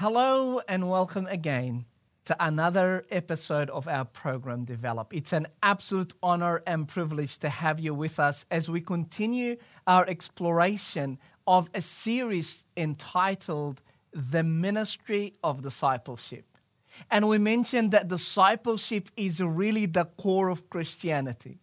Hello and welcome again to another episode of our program Develop. It's an absolute honor and privilege to have you with us as we continue our exploration of a series entitled The Ministry of Discipleship. And we mentioned that discipleship is really the core of Christianity.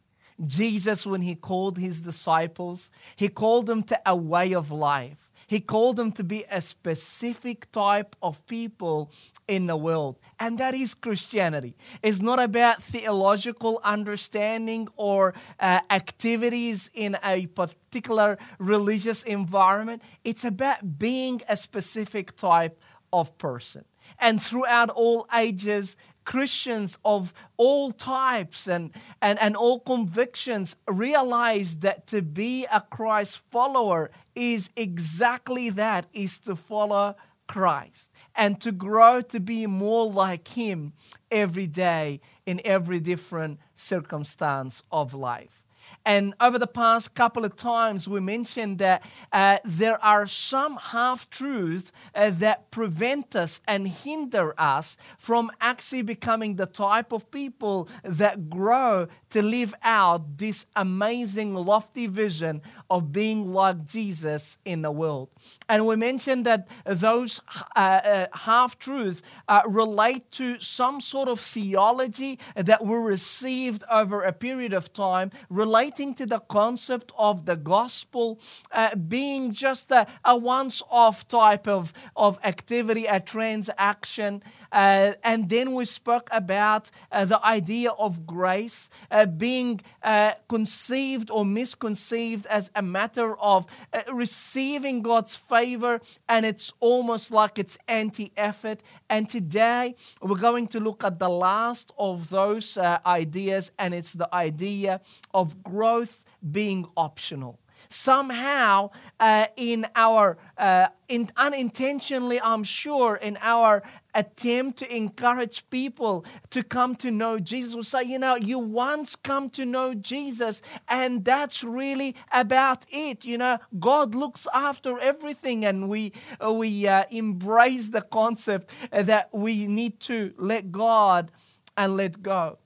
Jesus, when he called his disciples, he called them to a way of life. He called them to be a specific type of people in the world. And that is Christianity. It's not about theological understanding or uh, activities in a particular religious environment. It's about being a specific type of person. And throughout all ages, Christians of all types and, and, and all convictions realize that to be a Christ follower is exactly that, is to follow Christ and to grow to be more like Him every day in every different circumstance of life. And over the past couple of times, we mentioned that uh, there are some half truths uh, that prevent us and hinder us from actually becoming the type of people that grow to live out this amazing, lofty vision of being like Jesus in the world. And we mentioned that those uh, uh half truths uh, relate to some sort of theology that were received over a period of time relating to the concept of the gospel uh, being just a, a once off type of, of activity, a transaction. Uh, and then we spoke about uh, the idea of grace uh, being uh, conceived or misconceived as a matter of uh, receiving God's favor, and it's almost like it's anti effort. And today we're going to look at the last of those uh, ideas, and it's the idea of growth being optional somehow uh, in our uh, in, unintentionally i'm sure in our attempt to encourage people to come to know Jesus. We say, you know, you once come to know Jesus, and that's really about it. You know, God looks after everything, and we we uh, embrace the concept that we need to let God and let go.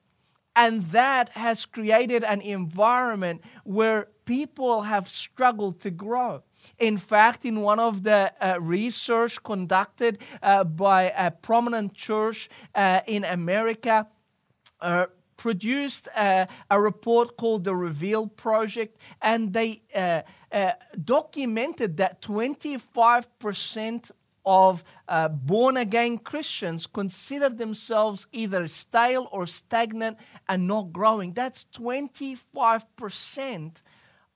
And that has created an environment where people have struggled to grow. In fact, in one of the uh, research conducted uh, by a prominent church uh, in America, uh, produced uh, a report called the Reveal Project, and they uh, documented that 25% of uh, born again Christians consider themselves either stale or stagnant and not growing. That's 25%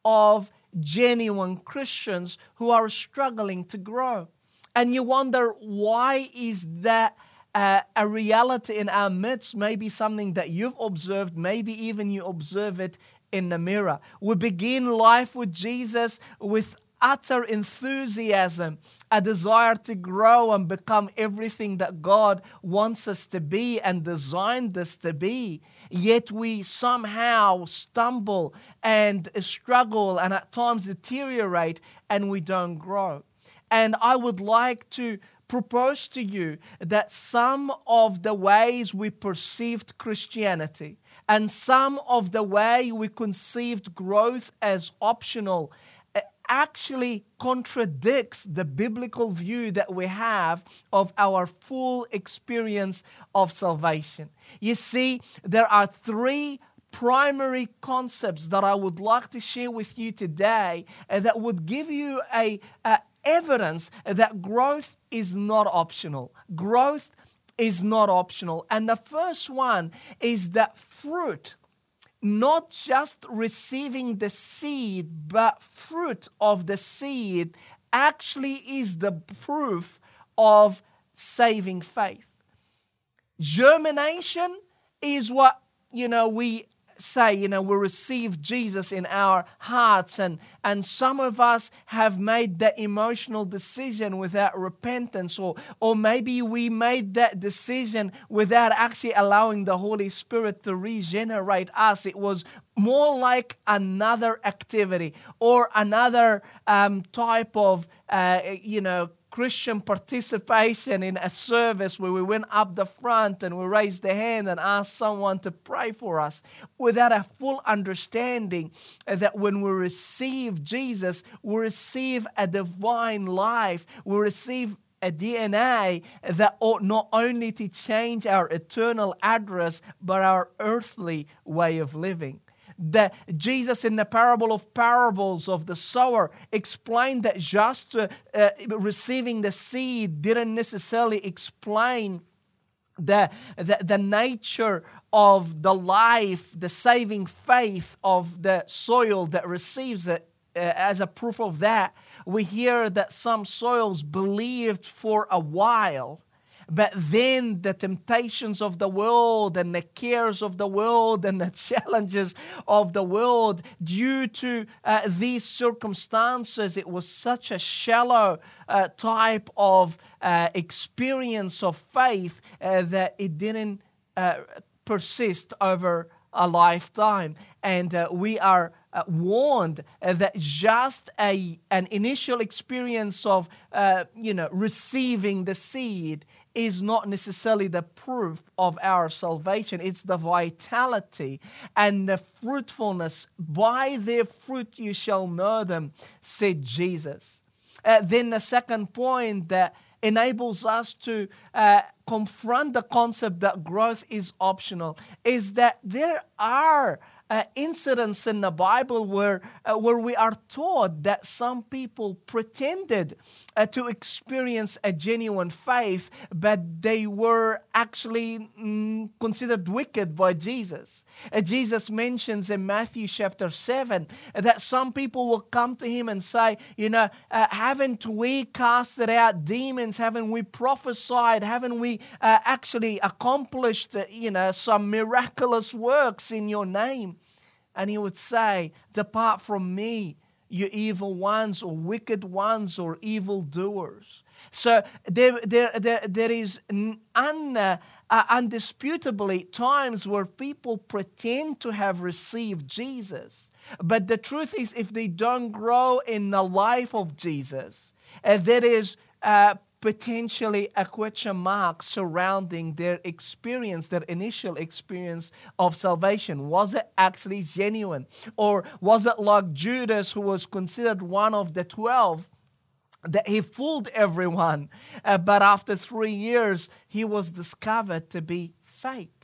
of genuine Christians who are struggling to grow. And you wonder why is that uh, a reality in our midst? Maybe something that you've observed, maybe even you observe it in the mirror. We begin life with Jesus with utter enthusiasm, a desire to grow and become everything that God wants us to be and designed us to be. Yet we somehow stumble and struggle and at times deteriorate and we don't grow. And I would like to propose to you that some of the ways we perceived Christianity and some of the way we conceived growth as optional actually contradicts the biblical view that we have of our full experience of salvation. You see, there are three primary concepts that I would like to share with you today uh, that would give you a, a evidence that growth is not optional. Growth is not optional. And the first one is that fruit not just receiving the seed, but fruit of the seed actually is the proof of saving faith. Germination is what, you know, we say, you know, we receive Jesus in our hearts, and, and some of us have made that emotional decision without repentance, or, or maybe we made that decision without actually allowing the Holy Spirit to regenerate us. It was more like another activity or another um, type of, uh, you know, Christian participation in a service where we went up the front and we raised the hand and asked someone to pray for us without a full understanding that when we receive Jesus, we receive a divine life, we receive a DNA that ought not only to change our eternal address, but our earthly way of living that Jesus in the parable of parables of the sower explained that just uh, uh, receiving the seed didn't necessarily explain the, the, the nature of the life, the saving faith of the soil that receives it. Uh, as a proof of that, we hear that some soils believed for a while but then the temptations of the world and the cares of the world and the challenges of the world, due to uh, these circumstances, it was such a shallow uh, type of uh, experience of faith uh, that it didn't uh, persist over a lifetime. And uh, we are uh, warned uh, that just a, an initial experience of, uh, you know, receiving the seed is not necessarily the proof of our salvation. It's the vitality and the fruitfulness. By their fruit you shall know them, said Jesus. Uh, then the second point that enables us to uh, confront the concept that growth is optional is that there are uh, incidents in the Bible where, uh, where we are taught that some people pretended uh, to experience a genuine faith, but they were actually mm, considered wicked by Jesus. Uh, Jesus mentions in Matthew chapter 7 that some people will come to him and say, You know, uh, haven't we casted out demons? Haven't we prophesied? Haven't we uh, actually accomplished, you know, some miraculous works in your name? And he would say, Depart from me, you evil ones, or wicked ones, or evil doers. So there, there, there, there is un, uh, undisputably times where people pretend to have received Jesus. But the truth is, if they don't grow in the life of Jesus, uh, there is uh, potentially a question mark surrounding their experience, their initial experience of salvation. Was it actually genuine? Or was it like Judas, who was considered one of the 12? That he fooled everyone, uh, but after three years, he was discovered to be fake.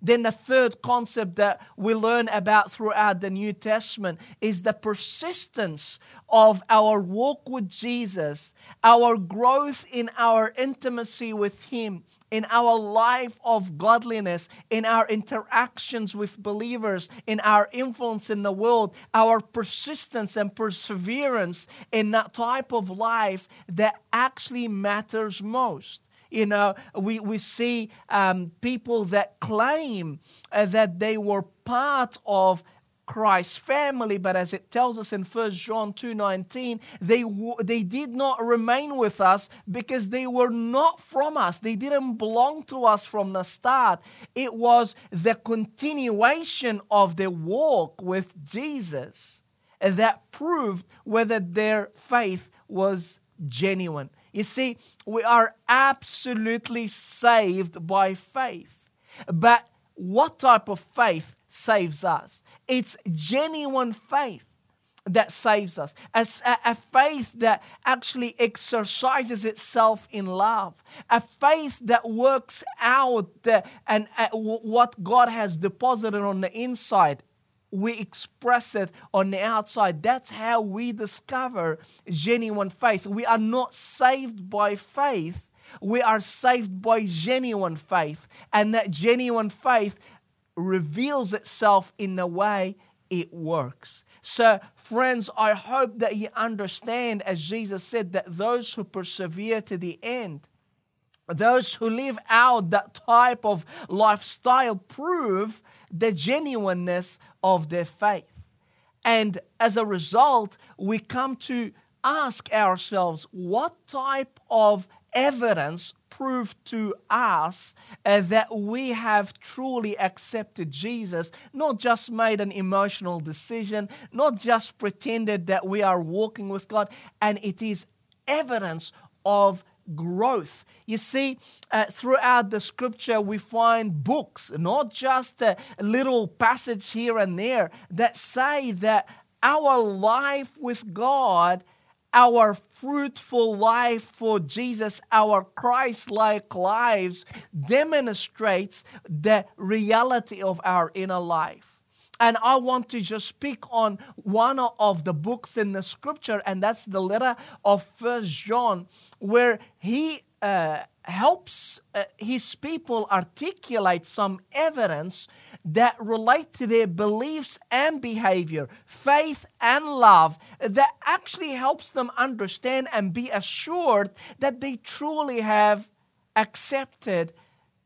Then, the third concept that we learn about throughout the New Testament is the persistence of our walk with Jesus, our growth in our intimacy with Him, in our life of godliness, in our interactions with believers, in our influence in the world, our persistence and perseverance in that type of life that actually matters most. You know, we, we see um, people that claim uh, that they were part of Christ's family, but as it tells us in 1 John 2:19, they they did not remain with us because they were not from us. They didn't belong to us from the start. It was the continuation of the walk with Jesus that proved whether their faith was genuine. You see, we are absolutely saved by faith. But what type of faith saves us? It's genuine faith that saves us. A, a, faith that actually exercises itself in love. A faith that works out the, and uh, what God has deposited on the inside we express it on the outside. That's how we discover genuine faith. We are not saved by faith, we are saved by genuine faith. And that genuine faith reveals itself in the way it works. So, friends, I hope that you understand, as Jesus said, that those who persevere to the end, those who live out that type of lifestyle prove the genuineness of their faith. And as a result, we come to ask ourselves what type of evidence proved to us uh, that we have truly accepted Jesus, not just made an emotional decision, not just pretended that we are walking with God, and it is evidence of growth. You see, uh, throughout the scripture, we find books, not just a little passage here and there, that say that our life with God, our fruitful life for Jesus, our Christ like lives demonstrates the reality of our inner life. And I want to just speak on one of the books in the scripture, and that's the letter of First John, where he uh, helps uh, his people articulate some evidence that relate to their beliefs and behavior, faith and love, that actually helps them understand and be assured that they truly have accepted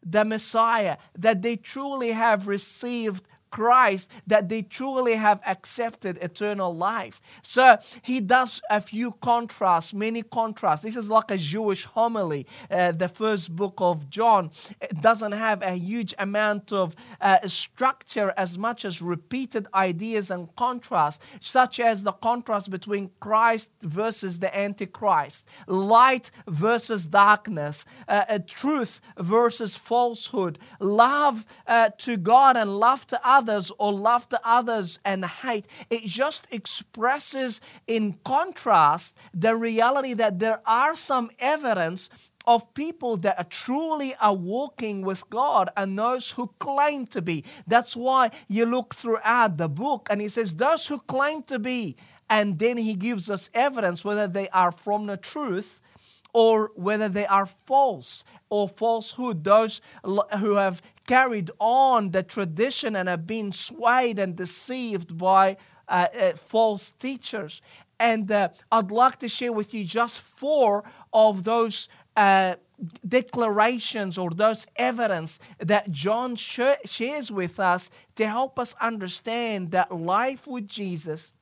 the Messiah, that they truly have received Christ that they truly have accepted eternal life. So he does a few contrasts, many contrasts. This is like a Jewish homily. Uh, the first book of John it doesn't have a huge amount of uh, structure as much as repeated ideas and contrasts, such as the contrast between Christ versus the Antichrist, light versus darkness, uh, uh truth versus falsehood, love uh, to God and love to others others or love the others and hate. It just expresses in contrast the reality that there are some evidence of people that are truly are walking with God and those who claim to be. That's why you look throughout the book and he says, Those who claim to be, and then he gives us evidence whether they are from the truth or whether they are false or falsehood. Those who have carried on the tradition and have been swayed and deceived by uh, uh, false teachers. And uh, I'd like to share with you just four of those uh, declarations or those evidence that John sh- shares with us to help us understand that life with Jesus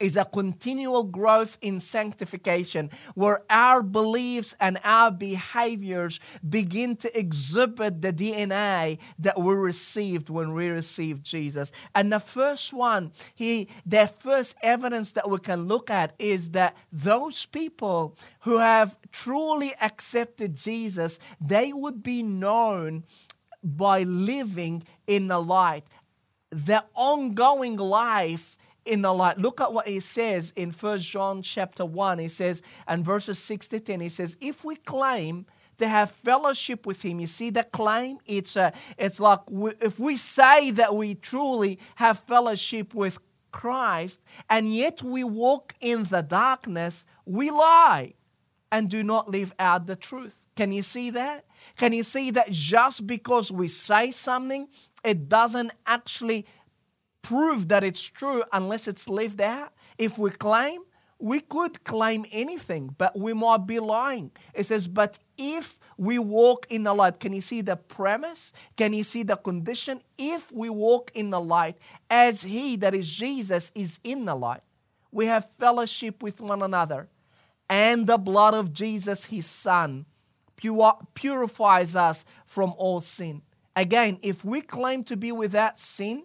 is a continual growth in sanctification where our beliefs and our behaviors begin to exhibit the DNA that we received when we received Jesus. And the first one, he the first evidence that we can look at is that those people who have truly accepted Jesus, they would be known by living in the light. The ongoing life in the light. Look at what he says in First John chapter 1. He says, and verses 6 to 10, he says, if we claim to have fellowship with him, you see the claim? It's, a, it's like we, if we say that we truly have fellowship with Christ, and yet we walk in the darkness, we lie and do not live out the truth. Can you see that? Can you see that just because we say something, it doesn't actually prove that it's true unless it's lived out. If we claim, we could claim anything, but we might be lying. It says, but if we walk in the light, can you see the premise? Can you see the condition? If we walk in the light, as He, that is Jesus, is in the light, we have fellowship with one another. And the blood of Jesus, His Son, purifies us from all sin. Again, if we claim to be without sin,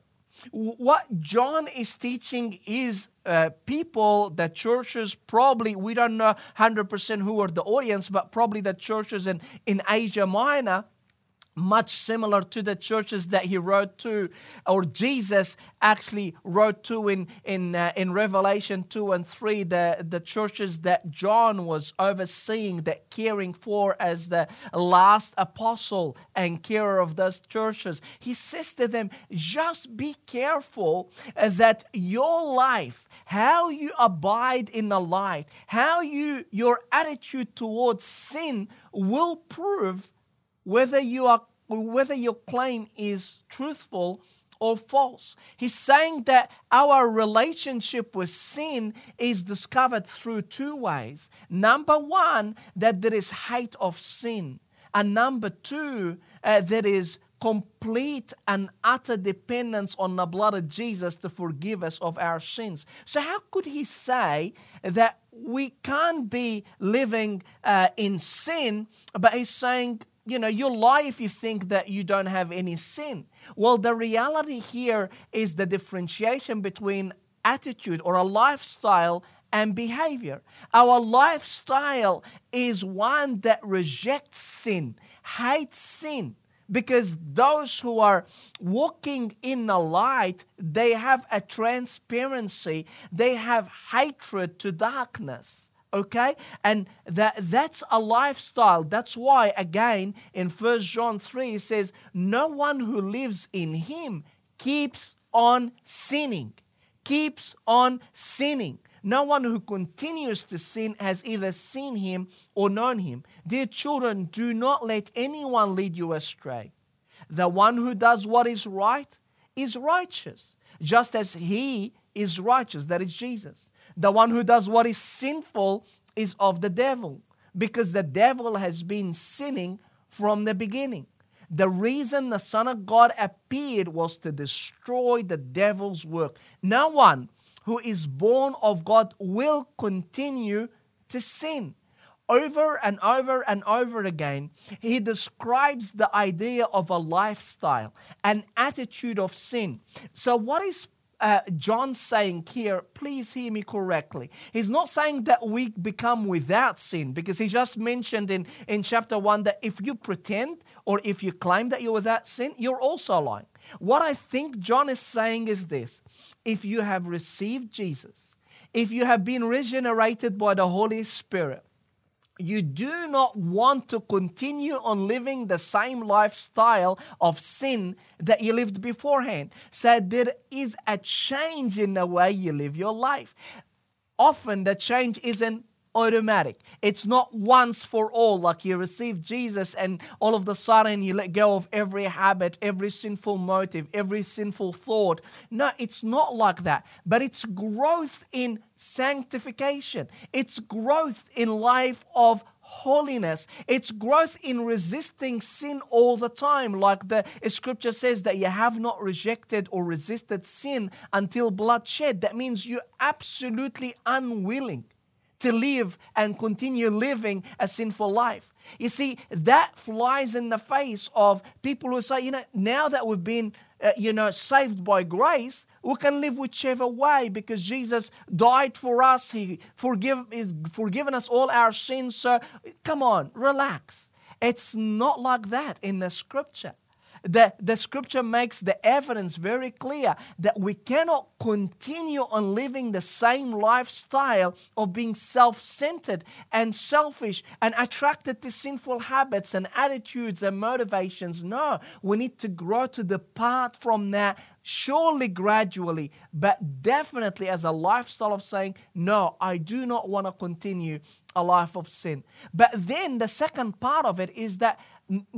What John is teaching is uh, people, the churches, probably, we don't know 100% who are the audience, but probably the churches in, in Asia Minor much similar to the churches that he wrote to or jesus actually wrote to in in uh, in revelation 2 and 3 the the churches that john was overseeing that caring for as the last apostle and carer of those churches. He says to them just be careful that your life how you abide in the light how you your attitude towards sin will prove whether you are whether your claim is truthful or false. He's saying that our relationship with sin is discovered through two ways. Number one, that there is hate of sin. And number two, uh, there is complete and utter dependence on the blood of Jesus to forgive us of our sins. So, how could he say that we can't be living uh, in sin, but he's saying, you know, you lie if you think that you don't have any sin. Well, the reality here is the differentiation between attitude or a lifestyle and behavior. Our lifestyle is one that rejects sin, hates sin, because those who are walking in the light, they have a transparency, they have hatred to darkness. Okay? And that that's a lifestyle. That's why again in First John 3 it says, No one who lives in him keeps on sinning. Keeps on sinning. No one who continues to sin has either seen him or known him. Dear children, do not let anyone lead you astray. The one who does what is right is righteous, just as he is righteous, that is Jesus. The one who does what is sinful is of the devil, because the devil has been sinning from the beginning. The reason the Son of God appeared was to destroy the devil's work. No one who is born of God will continue to sin. Over and over and over again, he describes the idea of a lifestyle, an attitude of sin. So, what is uh, John saying here, please hear me correctly. He's not saying that we become without sin because he just mentioned in, in chapter 1 that if you pretend or if you claim that you're without sin, you're also lying. What I think John is saying is this if you have received Jesus, if you have been regenerated by the Holy Spirit, you do not want to continue on living the same lifestyle of sin that you lived beforehand. So there is a change in the way you live your life. Often the change isn't automatic. It's not once for all, like you receive Jesus and all of the sudden you let go of every habit, every sinful motive, every sinful thought. No, it's not like that. But it's growth in sanctification, it's growth in life of holiness. It's growth in resisting sin all the time. Like the scripture says that you have not rejected or resisted sin until bloodshed. That means you're absolutely unwilling to live and continue living a sinful life. You see, that flies in the face of people who say, you know, now that we've been, uh, you know, saved by grace, we can live whichever way because Jesus died for us. He forgive, is forgiven us all our sins. So come on, relax. It's not like that in the scripture. The, the scripture makes the evidence very clear that we cannot continue on living the same lifestyle of being self centered and selfish and attracted to sinful habits and attitudes and motivations. No, we need to grow to depart from that surely gradually, but definitely as a lifestyle of saying, No, I do not want to continue a life of sin. But then the second part of it is that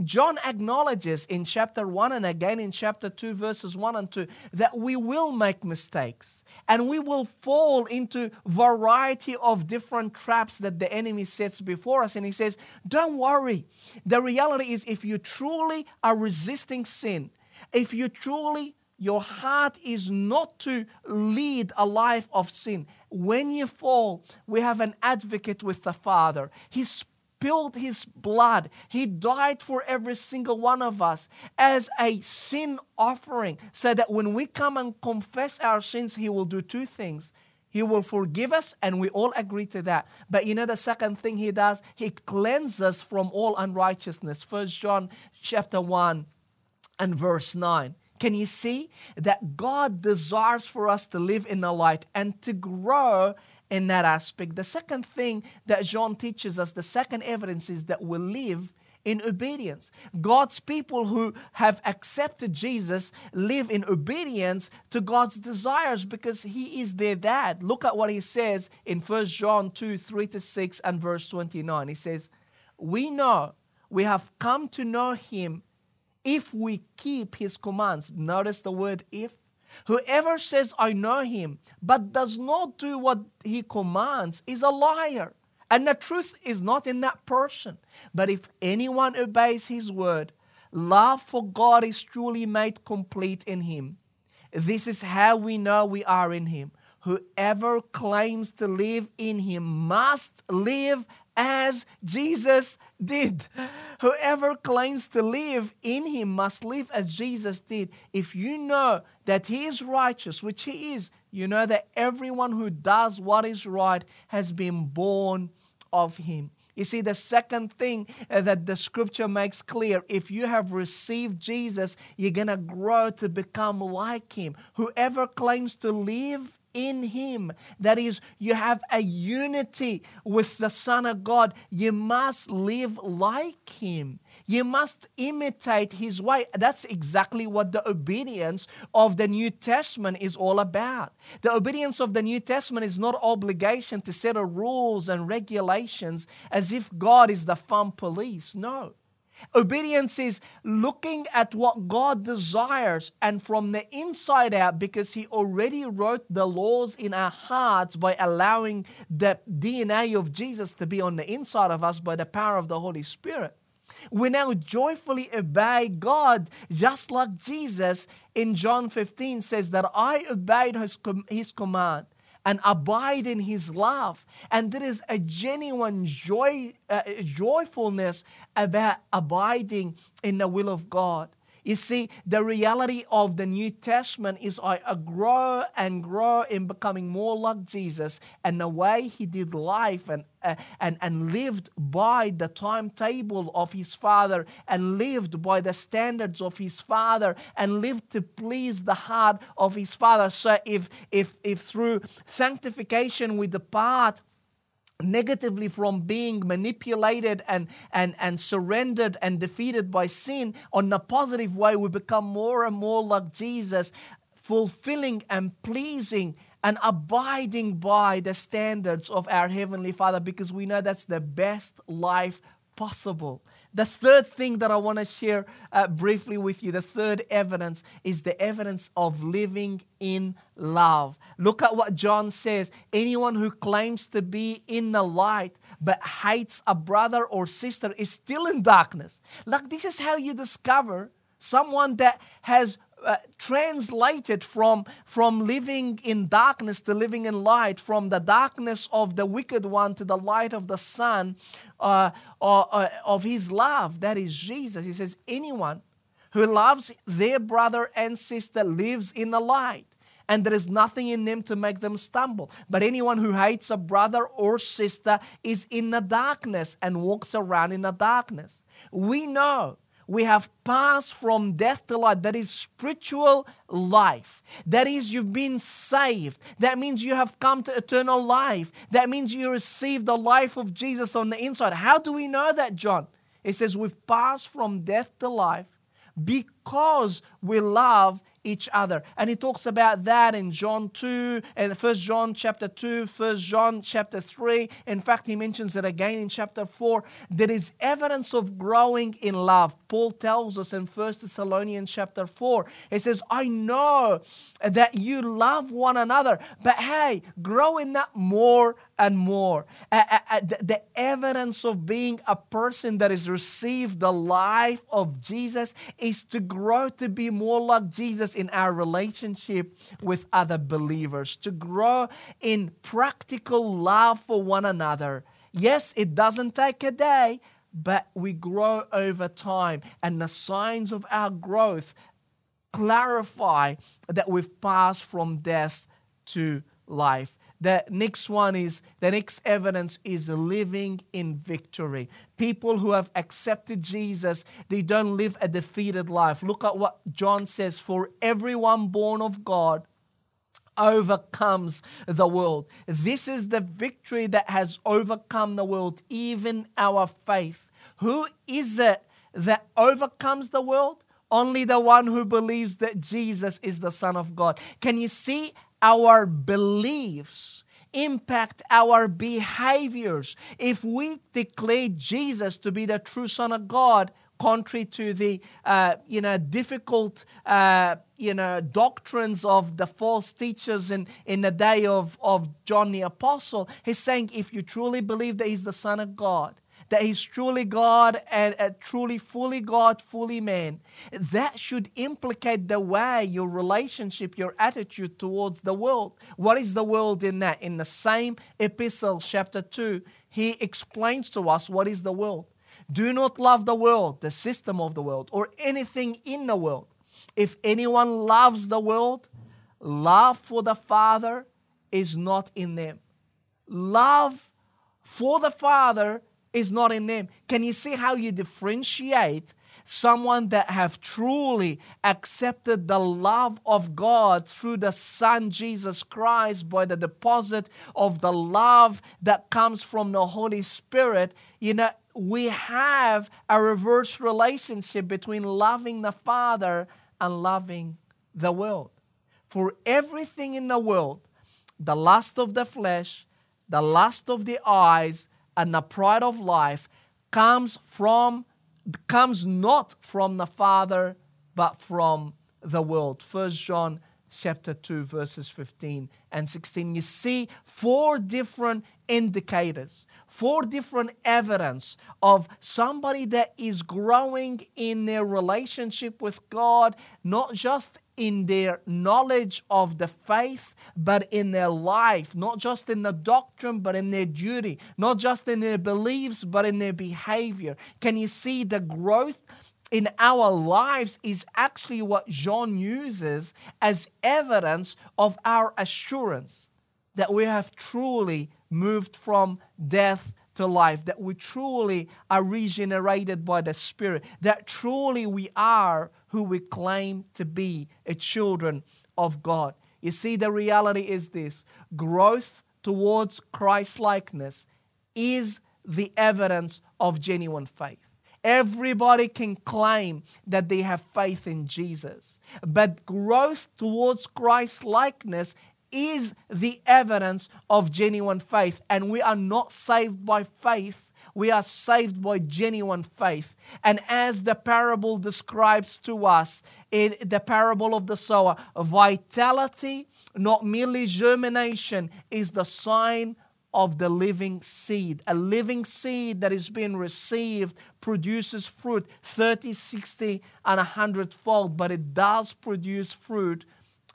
John acknowledges in chapter 1 and again in chapter 2, verses 1 and 2, that we will make mistakes and we will fall into variety of different traps that the enemy sets before us. And he says, Don't worry. The reality is, if you truly are resisting sin, if you truly your heart is not to lead a life of sin. When you fall, we have an advocate with the Father. He spilled his blood. He died for every single one of us as a sin offering, so that when we come and confess our sins, He will do two things. He will forgive us, and we all agree to that. But you know the second thing He does? He cleanses us from all unrighteousness. First John chapter 1 and verse 9. Can you see that God desires for us to live in the light and to grow in that aspect? The second thing that John teaches us, the second evidence is that we live in obedience. God's people who have accepted Jesus live in obedience to God's desires because He is their dad. Look at what He says in 1 John 2 3 to 6 and verse 29. He says, We know we have come to know Him if we keep his commands. Notice the word if. Whoever says, I know him, but does not do what he commands, is a liar, And the truth is not in that person. But if anyone obeys his word, love for God is truly made complete in him. This is how we know we are in him. Whoever claims to live in him must live as Jesus did. Whoever claims to live in him must live as Jesus did. If you know that he is righteous, which he is, you know that everyone who does what is right has been born of him. You see, the second thing uh, that the scripture makes clear if you have received Jesus, you're going to grow to become like him. Whoever claims to live in him, that is, you have a unity with the Son of God, you must live like him. You must imitate his way. That's exactly what the obedience of the New Testament is all about. The obedience of the New Testament is not obligation to set a rules and regulations as if God is the fun police. No. Obedience is looking at what God desires and from the inside out because He already wrote the laws in our hearts by allowing the DNA of Jesus to be on the inside of us by the power of the Holy Spirit. We now joyfully obey God just like Jesus in John 15 says that I obeyed his, his command and abide in his love. And there is a genuine joy, uh, joyfulness about abiding in the will of God. You see, the reality of the New Testament is I grow and grow in becoming more like Jesus and the way he did life and, uh, and, and lived by the timetable of his Father and lived by the standards of his Father and lived to please the heart of his Father. So if, if, if through sanctification we depart, negatively from being manipulated and, and, and surrendered and defeated by sin, on a positive way, we become more and more like Jesus, fulfilling and pleasing and abiding by the standards of our Heavenly Father because we know that's the best life possible. The third thing that I want to share uh, briefly with you, the third evidence, is the evidence of living in love. Look at what John says anyone who claims to be in the light but hates a brother or sister is still in darkness. Like, this is how you discover someone that has uh, translated from, from living in darkness to living in light, from the darkness of the wicked one to the light of the Son uh, uh, of His love. That is Jesus. He says, anyone who loves their brother and sister lives in the light. And there is nothing in them to make them stumble. But anyone who hates a brother or sister is in the darkness and walks around in the darkness. We know we have passed from death to life. That is spiritual life. That is, you've been saved. That means you have come to eternal life. That means you received the life of Jesus on the inside. How do we know that, John? It says we've passed from death to life because we love each other. And he talks about that in John 2 and First John chapter 2, First John chapter 3. In fact, he mentions it again in chapter 4. There is evidence of growing in love. Paul tells us in First Thessalonians chapter 4. He says, I know that you love one another, but hey, grow in that more and more. The, the evidence of being a person that has received the life of Jesus is to grow to be more like Jesus in our relationship with other believers, to grow in practical love for one another. Yes, it doesn't take a day, but we grow over time, and the signs of our growth clarify that we've passed from death to life. The next one is the next evidence is living in victory. People who have accepted Jesus, they don't live a defeated life. Look at what John says for everyone born of God overcomes the world. This is the victory that has overcome the world, even our faith. Who is it that overcomes the world? Only the one who believes that Jesus is the Son of God. Can you see our beliefs impact our behaviors. If we declare Jesus to be the true Son of God, contrary to the uh, you know difficult uh, you know doctrines of the false teachers in, in the day of, of John the Apostle. He's saying if you truly believe that he's the Son of God, that he's truly God and uh, truly fully God, fully man, that should implicate the way your relationship, your attitude towards the world. What is the world in that? In the same epistle, chapter 2, he explains to us what is the world. Do not love the world, the system of the world, or anything in the world. If anyone loves the world, love for the Father is not in them. Love for the Father is not in them. Can you see how you differentiate someone that have truly accepted the love of God through the Son Jesus Christ by the deposit of the love that comes from the Holy Spirit? You know, we have a reverse relationship between loving the Father and loving the world. For everything in the world, the lust of the flesh, the lust of the eyes, and the pride of life comes from comes not from the Father, but from the world. First John chapter 2, verses 15 and 16. You see four different indicators, four different evidence of somebody that is growing in their relationship with God, not just in their knowledge of the faith, but in their life, not just in the doctrine, but in their duty, not just in their beliefs, but in their behavior. Can you see the growth? In our lives is actually what John uses as evidence of our assurance that we have truly moved from death to life, that we truly are regenerated by the Spirit, that truly we are who we claim to be, a children of God. You see, the reality is this growth towards Christ likeness is the evidence of genuine faith. Everybody can claim that they have faith in Jesus. But growth towards Christ likeness is the evidence of genuine faith. And we are not saved by faith, we are saved by genuine faith. And as the parable describes to us in the parable of the sower, vitality, not merely germination, is the sign of the living seed. A living seed that is being received produces fruit 30, 60, and 100 fold, but it does produce fruit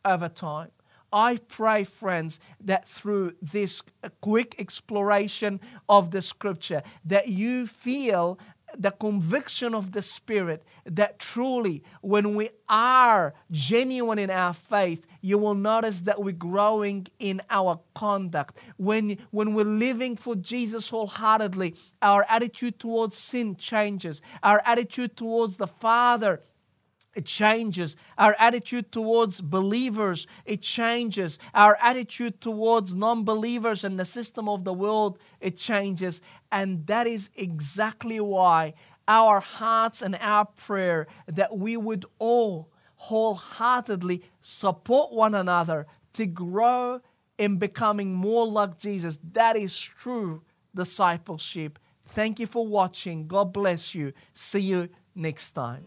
over time. I pray, friends, that through this quick exploration of the scripture, that you feel the conviction of the Spirit that truly, when we are genuine in our faith, you will notice that we're growing in our conduct. When, when we're living for Jesus wholeheartedly, our attitude towards sin changes, our attitude towards the Father it changes. Our attitude towards believers, it changes. Our attitude towards non believers and the system of the world, it changes. And that is exactly why our hearts and our prayer that we would all wholeheartedly support one another to grow in becoming more like Jesus. That is true discipleship. Thank you for watching. God bless you. See you next time.